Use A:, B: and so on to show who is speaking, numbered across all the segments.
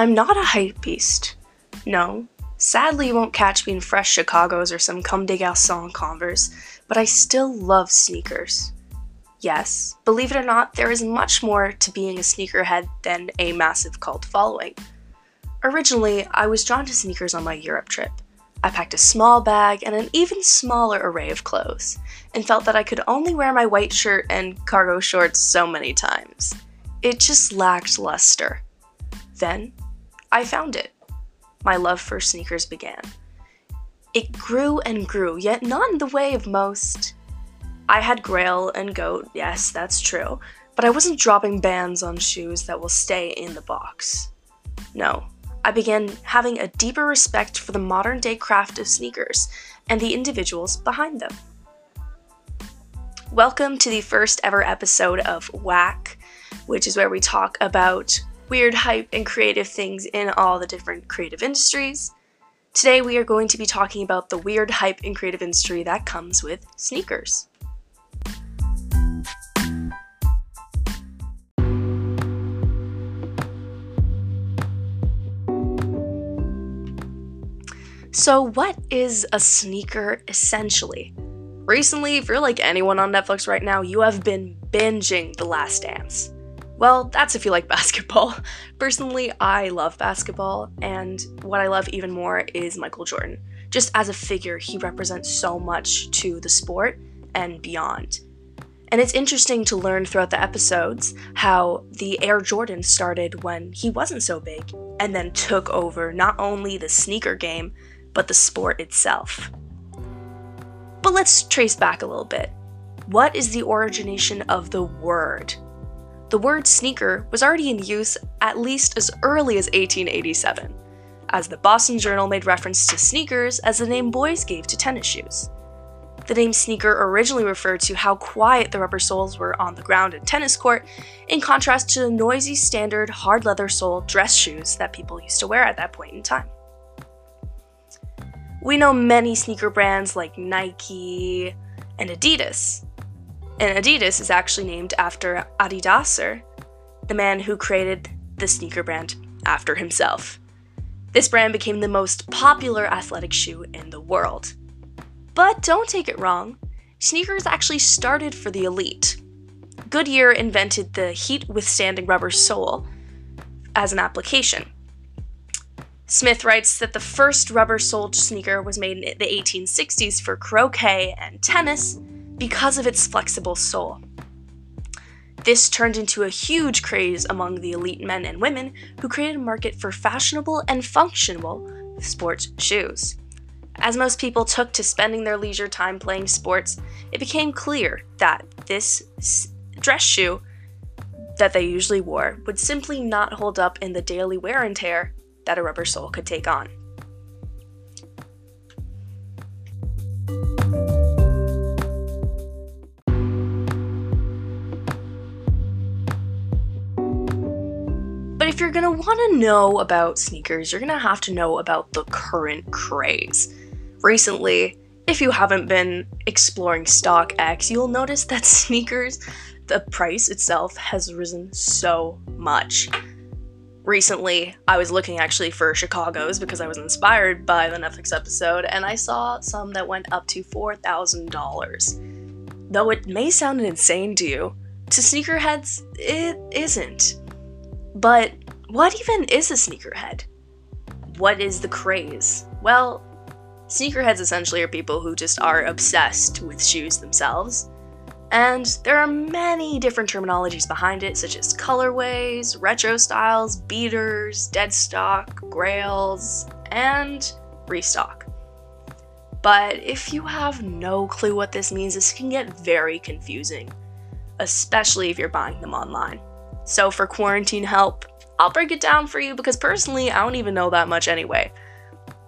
A: I'm not a hype beast. No, sadly you won't catch me in fresh Chicago's or some Comme des Garçons Converse, but I still love sneakers. Yes, believe it or not, there is much more to being a sneakerhead than a massive cult following. Originally, I was drawn to sneakers on my Europe trip. I packed a small bag and an even smaller array of clothes, and felt that I could only wear my white shirt and cargo shorts so many times. It just lacked luster. Then, I found it. My love for sneakers began. It grew and grew, yet not in the way of most. I had Grail and Goat, yes, that's true, but I wasn't dropping bands on shoes that will stay in the box. No, I began having a deeper respect for the modern day craft of sneakers and the individuals behind them. Welcome to the first ever episode of Whack, which is where we talk about weird hype and creative things in all the different creative industries. Today, we are going to be talking about the weird hype and creative industry that comes with sneakers. So, what is a sneaker essentially? Recently, if you're like anyone on Netflix right now, you have been binging The Last Dance. Well, that's if you like basketball. Personally, I love basketball, and what I love even more is Michael Jordan. Just as a figure, he represents so much to the sport and beyond. And it's interesting to learn throughout the episodes how the Air Jordan started when he wasn't so big and then took over not only the sneaker game, but the sport itself. But let's trace back a little bit. What is the origination of the word? The word sneaker was already in use at least as early as 1887, as the Boston Journal made reference to sneakers as the name boys gave to tennis shoes. The name sneaker originally referred to how quiet the rubber soles were on the ground in tennis court, in contrast to the noisy standard hard leather sole dress shoes that people used to wear at that point in time. We know many sneaker brands like Nike and Adidas. And Adidas is actually named after Adi Dassler, the man who created the sneaker brand after himself. This brand became the most popular athletic shoe in the world. But don't take it wrong, sneakers actually started for the elite. Goodyear invented the heat withstanding rubber sole as an application. Smith writes that the first rubber soled sneaker was made in the 1860s for croquet and tennis because of its flexible sole. This turned into a huge craze among the elite men and women who created a market for fashionable and functional sports shoes. As most people took to spending their leisure time playing sports, it became clear that this dress shoe that they usually wore would simply not hold up in the daily wear and tear that a rubber sole could take on. If you're gonna wanna know about sneakers, you're gonna have to know about the current craze. Recently, if you haven't been exploring StockX, you'll notice that sneakers, the price itself has risen so much recently I was looking actually for Chicago's because I was inspired by the Netflix episode and I saw some that went up to $4,000. Though it may sound insane to you, to sneakerheads, it isn't. But what even is a sneakerhead? What is the craze? Well, sneakerheads essentially are people who just are obsessed with shoes themselves and there are many different terminologies behind it, such as colorways, retro styles, beaters, dead stock, grails, and restock. But if you have no clue what this means, this can get very confusing, especially if you're buying them online. So, for quarantine help, I'll break it down for you because personally, I don't even know that much anyway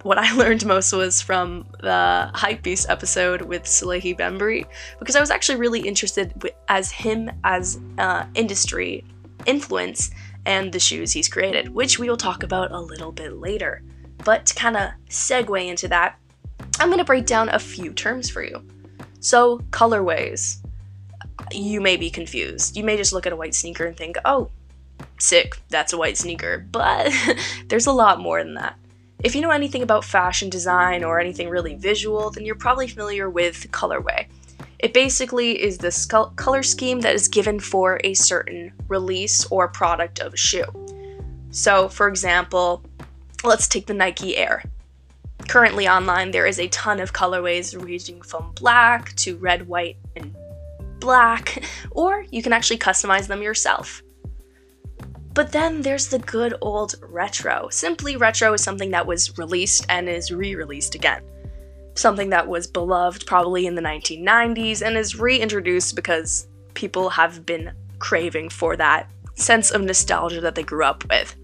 A: what I learned most was from the Hypebeast episode with Salehe Bembury because I was actually really interested as him as uh, industry influence and the shoes he's created, which we will talk about a little bit later. But to kind of segue into that, I'm going to break down a few terms for you. So, colorways. You may be confused. You may just look at a white sneaker and think, oh, sick, that's a white sneaker. But there's a lot more than that. If you know anything about fashion design or anything really visual, then you're probably familiar with colorway. It basically is the color scheme that is given for a certain release or product of a shoe. So, for example, let's take the Nike Air. Currently online, there is a ton of colorways ranging from black to red, white, and black, or you can actually customize them yourself. But then there's the good old retro. Simply retro is something that was released and is re released again. Something that was beloved probably in the 1990s and is reintroduced because people have been craving for that sense of nostalgia that they grew up with.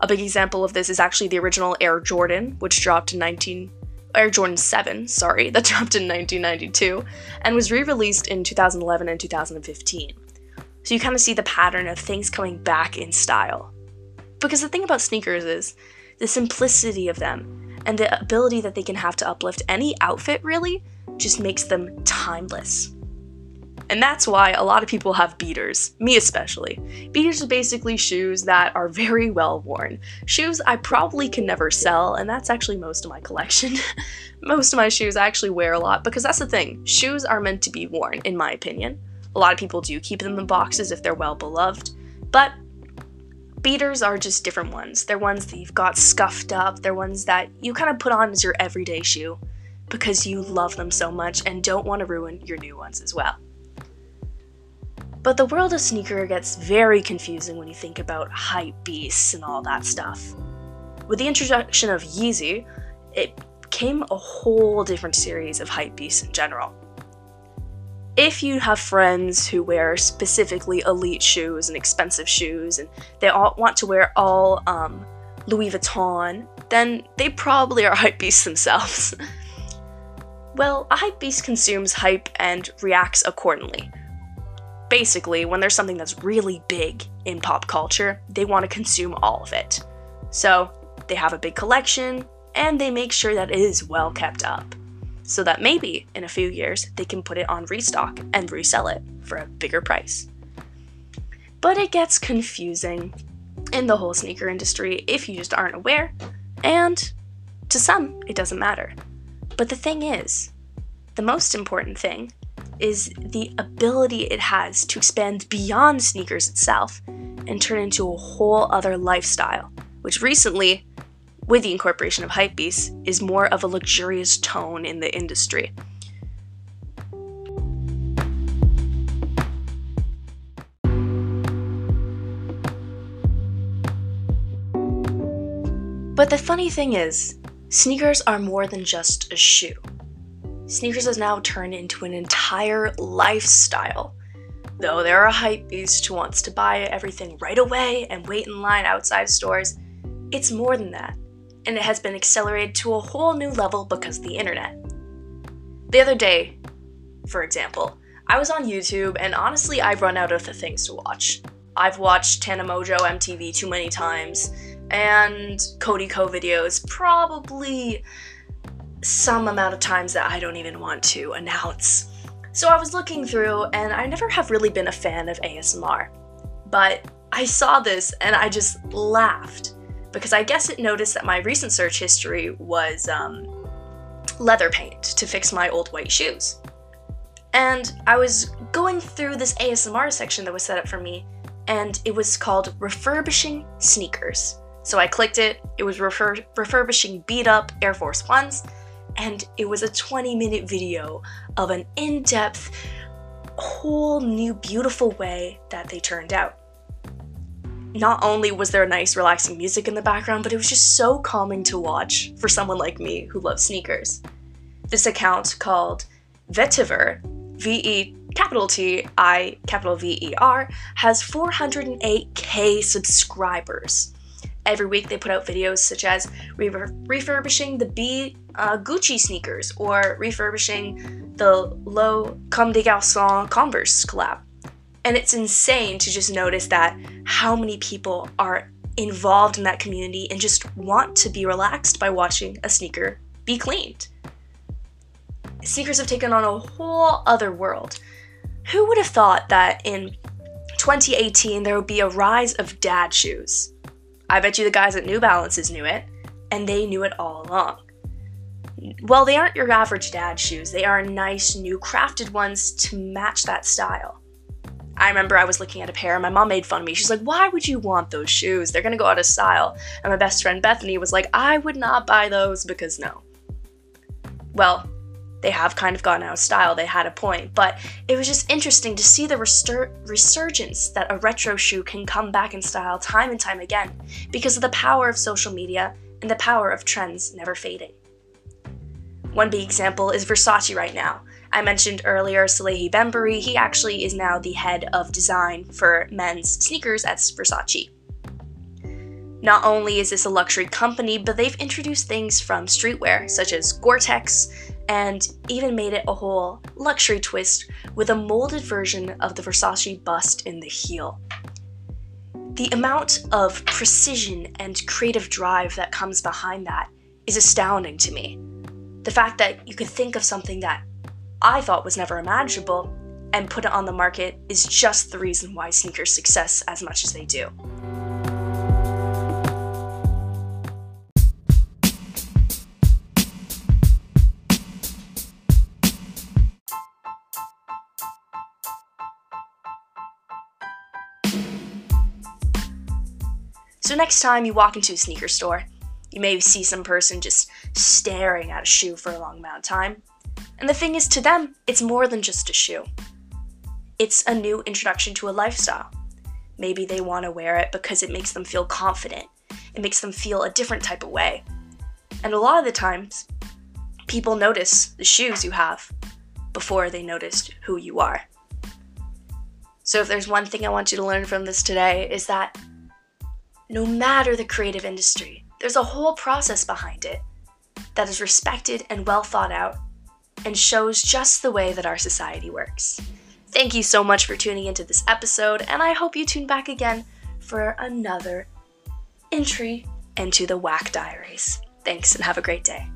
A: A big example of this is actually the original Air Jordan, which dropped in 19 Air Jordan 7, sorry, that dropped in 1992 and was re-released in 2011 and 2015. So you kind of see the pattern of things coming back in style. Because the thing about sneakers is the simplicity of them and the ability that they can have to uplift any outfit really just makes them timeless. And that's why a lot of people have beaters, me especially. Beaters are basically shoes that are very well worn. Shoes I probably can never sell, and that's actually most of my collection. most of my shoes I actually wear a lot because that's the thing. Shoes are meant to be worn, in my opinion. A lot of people do keep them in boxes if they're well beloved, but beaters are just different ones. They're ones that you've got scuffed up, they're ones that you kind of put on as your everyday shoe because you love them so much and don't want to ruin your new ones as well. But the world of sneaker gets very confusing when you think about hype beasts and all that stuff. With the introduction of Yeezy, it came a whole different series of hype beasts in general if you have friends who wear specifically elite shoes and expensive shoes and they all want to wear all um, Louis Vuitton, then they probably are hype beasts themselves. well, a hype beast consumes hype and reacts accordingly. Basically, when there's something that's really big in pop culture, they want to consume all of it. So, they have a big collection and they make sure that it is well kept up so that maybe in a few years they can put it on restock and resell it for a bigger price. But it gets confusing in the whole sneaker industry if you just aren't aware, and to some, it doesn't matter. But the thing is, the most important thing is the ability it has to expand beyond sneakers itself and turn into a whole other lifestyle, which recently with the incorporation of hypebeasts, is more of a luxurious tone in the industry. But the funny thing is, sneakers are more than just a shoe. Sneakers has now turned into an entire lifestyle. Though there are hype beasts who wants to buy everything right away and wait in line outside stores, it's more than that and it has been accelerated to a whole new level because of the internet. The other day, for example, I was on YouTube and honestly I've run out of the things to watch. I've watched Tana Mongeau MTV too many times, and Cody Ko videos probably some amount of times that I don't even want to announce. So I was looking through, and I never have really been a fan of ASMR. But I saw this and I just laughed because I guess it noticed that my recent search history was um, leather paint to fix my old white shoes. And I was going through this ASMR section that was set up for me, and it was called Refurbishing Sneakers. So I clicked it, it was refur- refurbishing beat up Air Force Ones, and it was a 20 minute video of an in depth, whole new, beautiful way that they turned out not only was there nice, relaxing music in the background, but it was just so calming to watch for someone like me who loves sneakers. This account called Vetiver, V E capital T I capital V E R, has 408k subscribers. Every week they put out videos such as refurbishing the B uh, Gucci sneakers or refurbishing the Low Comme des Garçons Converse collab. And it's insane to just notice that how many people are involved in that community and just want to be relaxed by watching a sneaker be cleaned. Sneakers have taken on a whole other world. Who would have thought that in 2018, there would be a rise of dad shoes. I bet you the guys at New Balances knew it, and they knew it all along. Well, they aren't your average dad shoes, they are nice, new crafted ones to match that style. I remember I was looking at a pair and my mom made fun of me. She's like, Why would you want those shoes? They're gonna go out of style. And my best friend Bethany was like, I would not buy those because no. Well, they have kind of gone out of style. They had a point, but it was just interesting to see the resur- resurgence that a retro shoe can come back in style time and time again because of the power of social media and the power of trends never fading. One big example is Versace right now. I mentioned earlier Salehe Bembury, he actually is now the head of design for men's sneakers at Versace. Not only is this a luxury company, but they've introduced things from streetwear, such as Gore Tex, and even made it a whole luxury twist with a molded version of the Versace bust in the heel. The amount of precision and creative drive that comes behind that is astounding to me. The fact that you could think of something that I thought was never imaginable and put it on the market is just the reason why sneakers success as much as they do. Next time you walk into a sneaker store, you may see some person just staring at a shoe for a long amount of time. And the thing is, to them, it's more than just a shoe. It's a new introduction to a lifestyle. Maybe they want to wear it because it makes them feel confident, it makes them feel a different type of way. And a lot of the times, people notice the shoes you have before they noticed who you are. So, if there's one thing I want you to learn from this today, is that no matter the creative industry, there's a whole process behind it that is respected and well thought out and shows just the way that our society works. Thank you so much for tuning into this episode, and I hope you tune back again for another entry into the Whack Diaries. Thanks and have a great day.